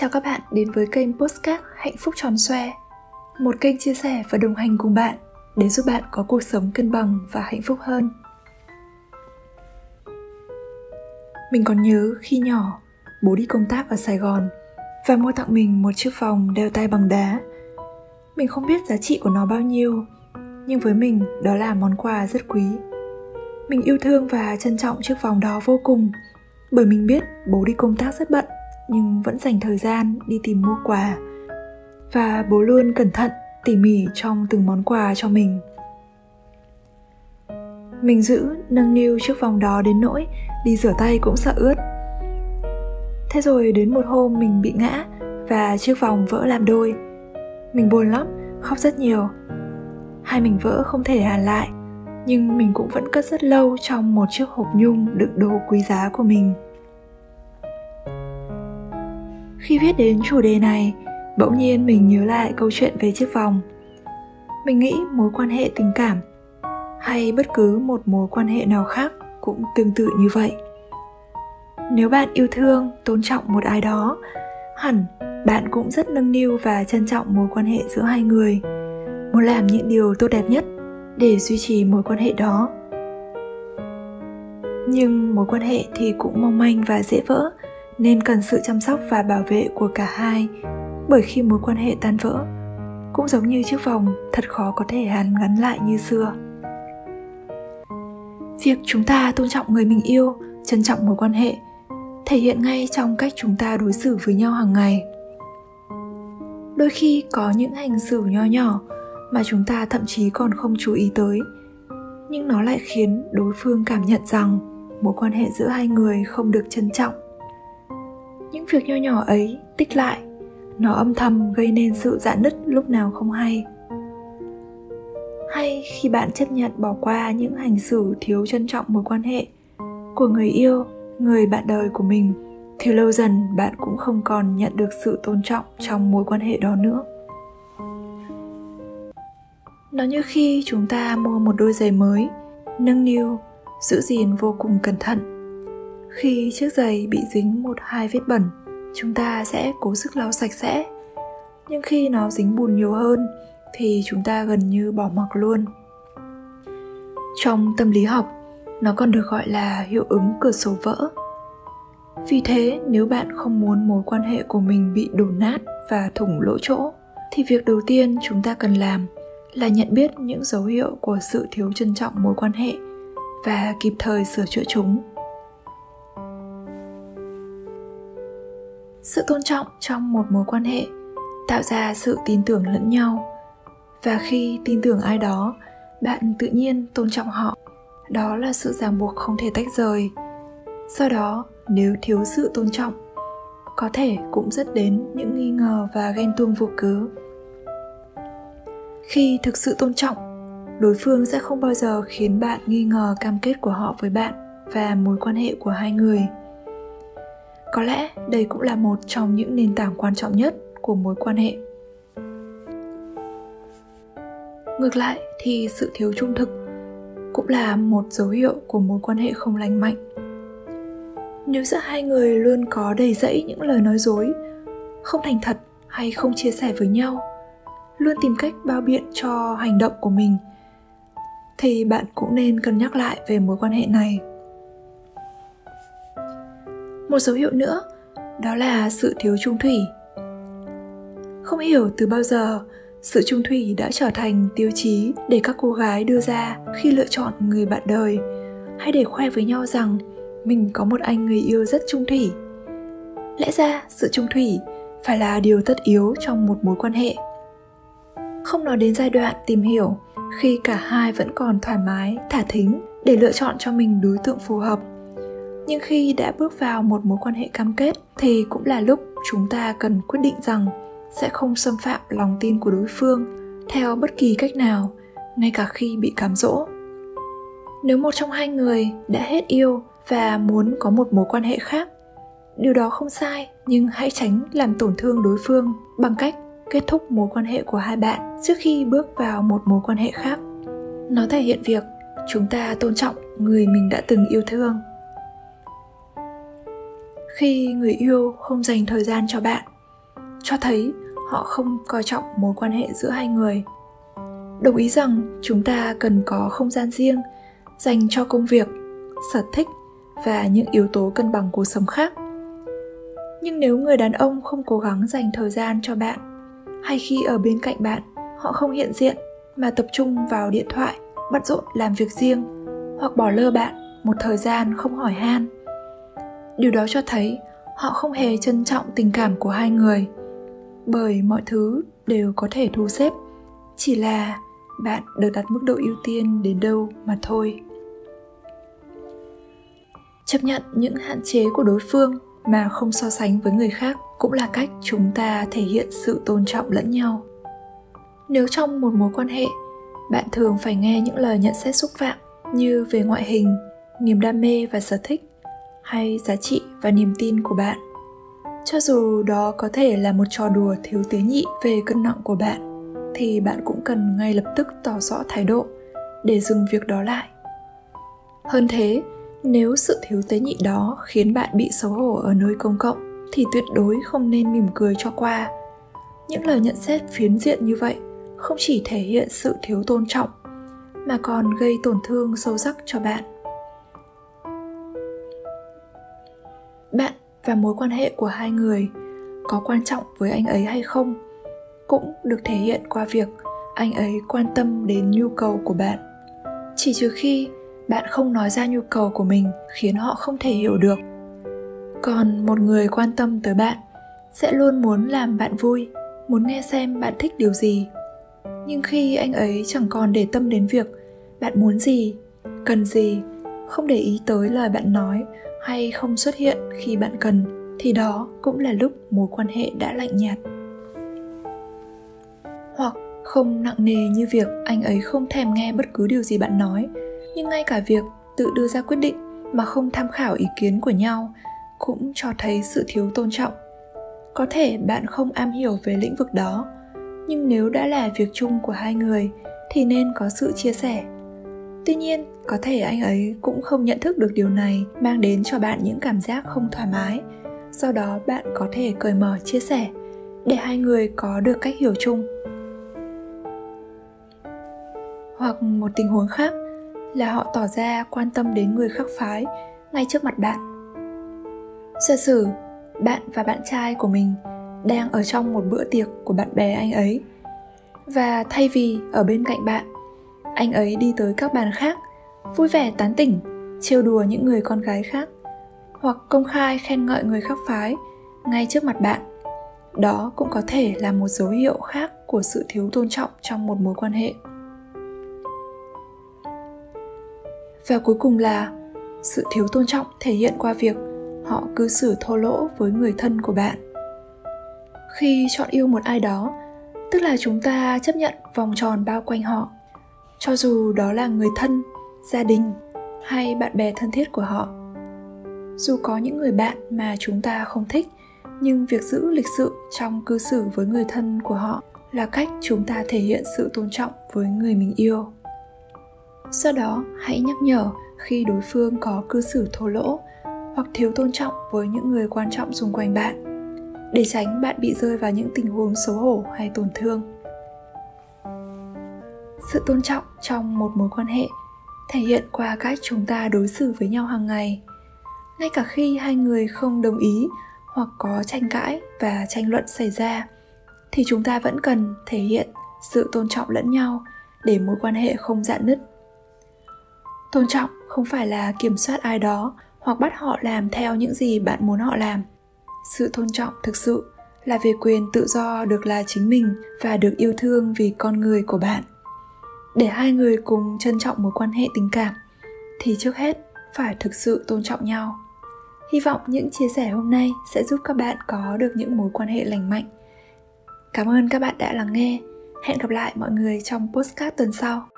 Chào các bạn đến với kênh Postcard Hạnh phúc tròn xoe Một kênh chia sẻ và đồng hành cùng bạn để giúp bạn có cuộc sống cân bằng và hạnh phúc hơn Mình còn nhớ khi nhỏ, bố đi công tác ở Sài Gòn và mua tặng mình một chiếc vòng đeo tay bằng đá. Mình không biết giá trị của nó bao nhiêu, nhưng với mình đó là món quà rất quý. Mình yêu thương và trân trọng chiếc vòng đó vô cùng bởi mình biết bố đi công tác rất bận nhưng vẫn dành thời gian đi tìm mua quà. Và bố luôn cẩn thận tỉ mỉ trong từng món quà cho mình. Mình giữ nâng niu chiếc vòng đó đến nỗi đi rửa tay cũng sợ ướt. Thế rồi đến một hôm mình bị ngã và chiếc vòng vỡ làm đôi. Mình buồn lắm, khóc rất nhiều. Hai mình vỡ không thể hàn lại, nhưng mình cũng vẫn cất rất lâu trong một chiếc hộp nhung đựng đồ quý giá của mình khi viết đến chủ đề này, bỗng nhiên mình nhớ lại câu chuyện về chiếc vòng. Mình nghĩ mối quan hệ tình cảm, hay bất cứ một mối quan hệ nào khác cũng tương tự như vậy. Nếu bạn yêu thương, tôn trọng một ai đó, hẳn bạn cũng rất nâng niu và trân trọng mối quan hệ giữa hai người. Muốn làm những điều tốt đẹp nhất để duy trì mối quan hệ đó. Nhưng mối quan hệ thì cũng mong manh và dễ vỡ nên cần sự chăm sóc và bảo vệ của cả hai, bởi khi mối quan hệ tan vỡ, cũng giống như chiếc vòng, thật khó có thể hàn gắn lại như xưa. Việc chúng ta tôn trọng người mình yêu, trân trọng mối quan hệ, thể hiện ngay trong cách chúng ta đối xử với nhau hàng ngày. Đôi khi có những hành xử nho nhỏ mà chúng ta thậm chí còn không chú ý tới, nhưng nó lại khiến đối phương cảm nhận rằng mối quan hệ giữa hai người không được trân trọng những việc nho nhỏ ấy tích lại, nó âm thầm gây nên sự dạn nứt lúc nào không hay. Hay khi bạn chấp nhận bỏ qua những hành xử thiếu trân trọng mối quan hệ của người yêu, người bạn đời của mình, thì lâu dần bạn cũng không còn nhận được sự tôn trọng trong mối quan hệ đó nữa. Nó như khi chúng ta mua một đôi giày mới, nâng niu, giữ gìn vô cùng cẩn thận khi chiếc giày bị dính một hai vết bẩn, chúng ta sẽ cố sức lau sạch sẽ. Nhưng khi nó dính bùn nhiều hơn, thì chúng ta gần như bỏ mặc luôn. Trong tâm lý học, nó còn được gọi là hiệu ứng cửa sổ vỡ. Vì thế, nếu bạn không muốn mối quan hệ của mình bị đổ nát và thủng lỗ chỗ, thì việc đầu tiên chúng ta cần làm là nhận biết những dấu hiệu của sự thiếu trân trọng mối quan hệ và kịp thời sửa chữa chúng. Sự tôn trọng trong một mối quan hệ, tạo ra sự tin tưởng lẫn nhau. Và khi tin tưởng ai đó, bạn tự nhiên tôn trọng họ. Đó là sự ràng buộc không thể tách rời. Do đó, nếu thiếu sự tôn trọng, có thể cũng dẫn đến những nghi ngờ và ghen tuông vô cớ. Khi thực sự tôn trọng, đối phương sẽ không bao giờ khiến bạn nghi ngờ cam kết của họ với bạn và mối quan hệ của hai người có lẽ đây cũng là một trong những nền tảng quan trọng nhất của mối quan hệ. Ngược lại thì sự thiếu trung thực cũng là một dấu hiệu của mối quan hệ không lành mạnh. Nếu giữa hai người luôn có đầy rẫy những lời nói dối, không thành thật hay không chia sẻ với nhau, luôn tìm cách bao biện cho hành động của mình, thì bạn cũng nên cân nhắc lại về mối quan hệ này một dấu hiệu nữa, đó là sự thiếu trung thủy. Không hiểu từ bao giờ sự trung thủy đã trở thành tiêu chí để các cô gái đưa ra khi lựa chọn người bạn đời. Hay để khoe với nhau rằng mình có một anh người yêu rất trung thủy. Lẽ ra sự trung thủy phải là điều tất yếu trong một mối quan hệ. Không nói đến giai đoạn tìm hiểu khi cả hai vẫn còn thoải mái, thả thính để lựa chọn cho mình đối tượng phù hợp nhưng khi đã bước vào một mối quan hệ cam kết, thì cũng là lúc chúng ta cần quyết định rằng sẽ không xâm phạm lòng tin của đối phương theo bất kỳ cách nào, ngay cả khi bị cám dỗ. Nếu một trong hai người đã hết yêu và muốn có một mối quan hệ khác, điều đó không sai, nhưng hãy tránh làm tổn thương đối phương bằng cách kết thúc mối quan hệ của hai bạn trước khi bước vào một mối quan hệ khác. Nó thể hiện việc chúng ta tôn trọng người mình đã từng yêu thương khi người yêu không dành thời gian cho bạn, cho thấy họ không coi trọng mối quan hệ giữa hai người. Đồng ý rằng chúng ta cần có không gian riêng dành cho công việc, sở thích và những yếu tố cân bằng cuộc sống khác. Nhưng nếu người đàn ông không cố gắng dành thời gian cho bạn, hay khi ở bên cạnh bạn họ không hiện diện mà tập trung vào điện thoại, bận rộn làm việc riêng hoặc bỏ lơ bạn một thời gian không hỏi han điều đó cho thấy họ không hề trân trọng tình cảm của hai người. Bởi mọi thứ đều có thể thu xếp, chỉ là bạn được đặt mức độ ưu tiên đến đâu mà thôi. Chấp nhận những hạn chế của đối phương mà không so sánh với người khác cũng là cách chúng ta thể hiện sự tôn trọng lẫn nhau. Nếu trong một mối quan hệ, bạn thường phải nghe những lời nhận xét xúc phạm như về ngoại hình, niềm đam mê và sở thích hay giá trị và niềm tin của bạn. Cho dù đó có thể là một trò đùa thiếu tế nhị về cân nặng của bạn, thì bạn cũng cần ngay lập tức tỏ rõ thái độ để dừng việc đó lại. Hơn thế, nếu sự thiếu tế nhị đó khiến bạn bị xấu hổ ở nơi công cộng thì tuyệt đối không nên mỉm cười cho qua. Những lời nhận xét phiến diện như vậy không chỉ thể hiện sự thiếu tôn trọng, mà còn gây tổn thương sâu sắc cho bạn. Bạn và mối quan hệ của hai người có quan trọng với anh ấy hay không cũng được thể hiện qua việc anh ấy quan tâm đến nhu cầu của bạn. Chỉ trừ khi bạn không nói ra nhu cầu của mình khiến họ không thể hiểu được. Còn một người quan tâm tới bạn sẽ luôn muốn làm bạn vui, muốn nghe xem bạn thích điều gì. Nhưng khi anh ấy chẳng còn để tâm đến việc bạn muốn gì, cần gì không để ý tới lời bạn nói hay không xuất hiện khi bạn cần, thì đó cũng là lúc mối quan hệ đã lạnh nhạt. Hoặc không nặng nề như việc anh ấy không thèm nghe bất cứ điều gì bạn nói, nhưng ngay cả việc tự đưa ra quyết định mà không tham khảo ý kiến của nhau cũng cho thấy sự thiếu tôn trọng. Có thể bạn không am hiểu về lĩnh vực đó, nhưng nếu đã là việc chung của hai người thì nên có sự chia sẻ tuy nhiên, có thể anh ấy cũng không nhận thức được điều này, mang đến cho bạn những cảm giác không thoải mái. Sau đó, bạn có thể cởi mở chia sẻ, để hai người có được cách hiểu chung. Hoặc một tình huống khác là họ tỏ ra quan tâm đến người khác phái ngay trước mặt bạn. Giả sử bạn và bạn trai của mình đang ở trong một bữa tiệc của bạn bè anh ấy, và thay vì ở bên cạnh bạn anh ấy đi tới các bàn khác, vui vẻ tán tỉnh, trêu đùa những người con gái khác, hoặc công khai khen ngợi người khác phái ngay trước mặt bạn. Đó cũng có thể là một dấu hiệu khác của sự thiếu tôn trọng trong một mối quan hệ. Và cuối cùng là, sự thiếu tôn trọng thể hiện qua việc họ cư xử thô lỗ với người thân của bạn. Khi chọn yêu một ai đó, tức là chúng ta chấp nhận vòng tròn bao quanh họ cho dù đó là người thân, gia đình hay bạn bè thân thiết của họ, dù có những người bạn mà chúng ta không thích, nhưng việc giữ lịch sự trong cư xử với người thân của họ là cách chúng ta thể hiện sự tôn trọng với người mình yêu. Sau đó, hãy nhắc nhở khi đối phương có cư xử thô lỗ hoặc thiếu tôn trọng với những người quan trọng xung quanh bạn, để tránh bạn bị rơi vào những tình huống xấu hổ hay tổn thương sự tôn trọng trong một mối quan hệ, thể hiện qua cách chúng ta đối xử với nhau hàng ngày. Ngay cả khi hai người không đồng ý hoặc có tranh cãi và tranh luận xảy ra, thì chúng ta vẫn cần thể hiện sự tôn trọng lẫn nhau để mối quan hệ không dạn nứt. Tôn trọng không phải là kiểm soát ai đó hoặc bắt họ làm theo những gì bạn muốn họ làm. Sự tôn trọng thực sự là về quyền tự do được là chính mình và được yêu thương vì con người của bạn để hai người cùng trân trọng mối quan hệ tình cảm, thì trước hết phải thực sự tôn trọng nhau. Hy vọng những chia sẻ hôm nay sẽ giúp các bạn có được những mối quan hệ lành mạnh. Cảm ơn các bạn đã lắng nghe. Hẹn gặp lại mọi người trong postcard tuần sau.